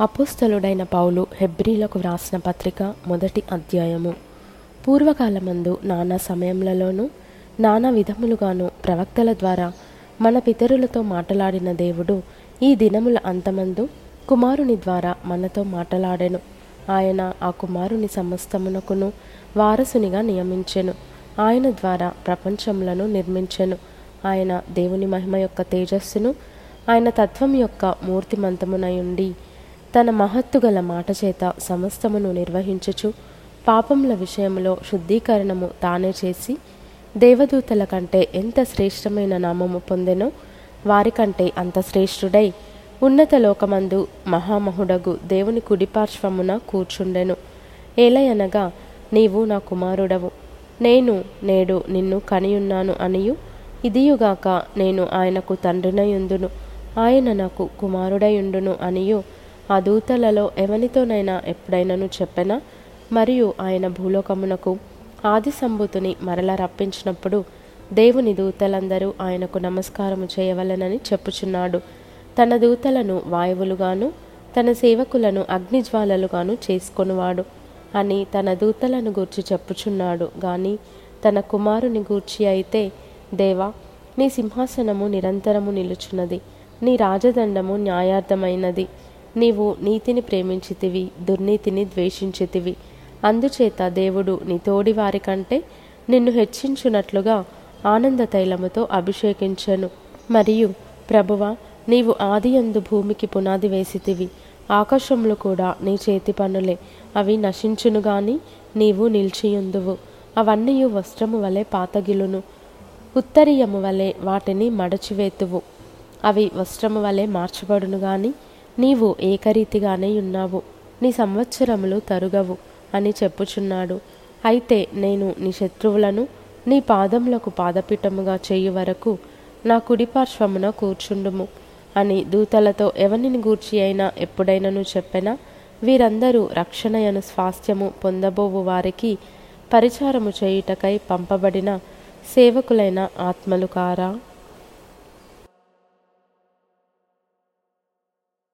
అపోస్తలుడైన పౌలు హెబ్రీలకు వ్రాసిన పత్రిక మొదటి అధ్యాయము. పూర్వకాలమందు నానా సమయములలోనూ నానా విధములుగాను ప్రవక్తల ద్వారా మన పితరులతో మాటలాడిన దేవుడు ఈ దినముల అంతమందు కుమారుని ద్వారా మనతో మాటలాడెను. ఆయన ఆ కుమారుని సమస్తమునకును వారసునిగా నియమించెను. ఆయన ద్వారా ప్రపంచములను నిర్మించెను. ఆయన దేవుని మహిమ యొక్క తేజస్సును ఆయన తత్వం యొక్క మూర్తిమంతమునయుండి తన మహత్తుగల మాట చేత సమస్తమును నిర్వహించుచు పాపముల విషయంలో శుద్ధీకరణము తానే చేసి దేవదూతల కంటే ఎంత శ్రేష్టమైన నామము పొందెనో వారికంటే అంత శ్రేష్ఠుడై ఉన్నత లోకమందు మహామహుడగు దేవుని కుడిపార్శ్వమున కూర్చుండెను. ఏలయనగా నీవు నా కుమారుడవు. నేను నేడు నిన్ను కనియున్నాను అనియు. ఇదియుగాక నేను ఆయనకు తండ్రినయుందును. ఆయన నాకు కుమారుడయుండును అనియు. ఆ దూతలలో ఎవనితోనైనా ఎప్పుడైనాను చెప్పెనా? మరియు ఆయన భూలోకమునకు ఆది సంభూతుని మరల రప్పించినప్పుడు దేవుని దూతలందరూ ఆయనకు నమస్కారము చేయవలెనని చెప్పుచున్నాడు. తన దూతలను వాయువులుగాను తన సేవకులను అగ్నిజ్వాలలుగాను చేసుకొనివాడు అని తన దూతలను గూర్చి చెప్పుచున్నాడు. గాని తన కుమారుని గూర్చి అయితే దేవా నీ సింహాసనము నిరంతరము నిలుచున్నది నీ రాజదండము న్యాయార్థమైనది. నీవు నీతిని ప్రేమించితివి దుర్నీతిని ద్వేషించితివి. అందుచేత దేవుడు నీ తోడి వారి కంటే నిన్ను హెచ్చించున్నట్లుగా ఆనంద తైలముతో అభిషేకించెను. మరియు ప్రభువ నీవు ఆదియందు భూమికి పునాది వేసితివి. ఆకాశములు కూడా నీ చేతి పనులే. అవి నశించును గాని నీవు నిలిచియుందువు. అవన్నీ వస్త్రము వలె పాతగిలును. ఉత్తరీయము వలె వాటిని మడచివేతువు. అవి వస్త్రము వలె మార్చబడును గాని నీవు ఏకరీతిగానే ఉన్నావు. నీ సంవత్సరములు తరుగవు అని చెప్పుచున్నాడు. అయితే నేను నీ శత్రువులను నీ పాదములకు పాదపీఠముగా చేయు వరకు నా కుడిపార్శ్వమున కూర్చుండుము అని దూతలతో ఎవరిని గూర్చి అయినా ఎప్పుడైనాను చెప్పినా? వీరందరూ రక్షణయను స్వాస్థ్యము పొందబోవు వారికి పరిచారము చేయుటకై పంపబడిన సేవకులైన ఆత్మలు కారా?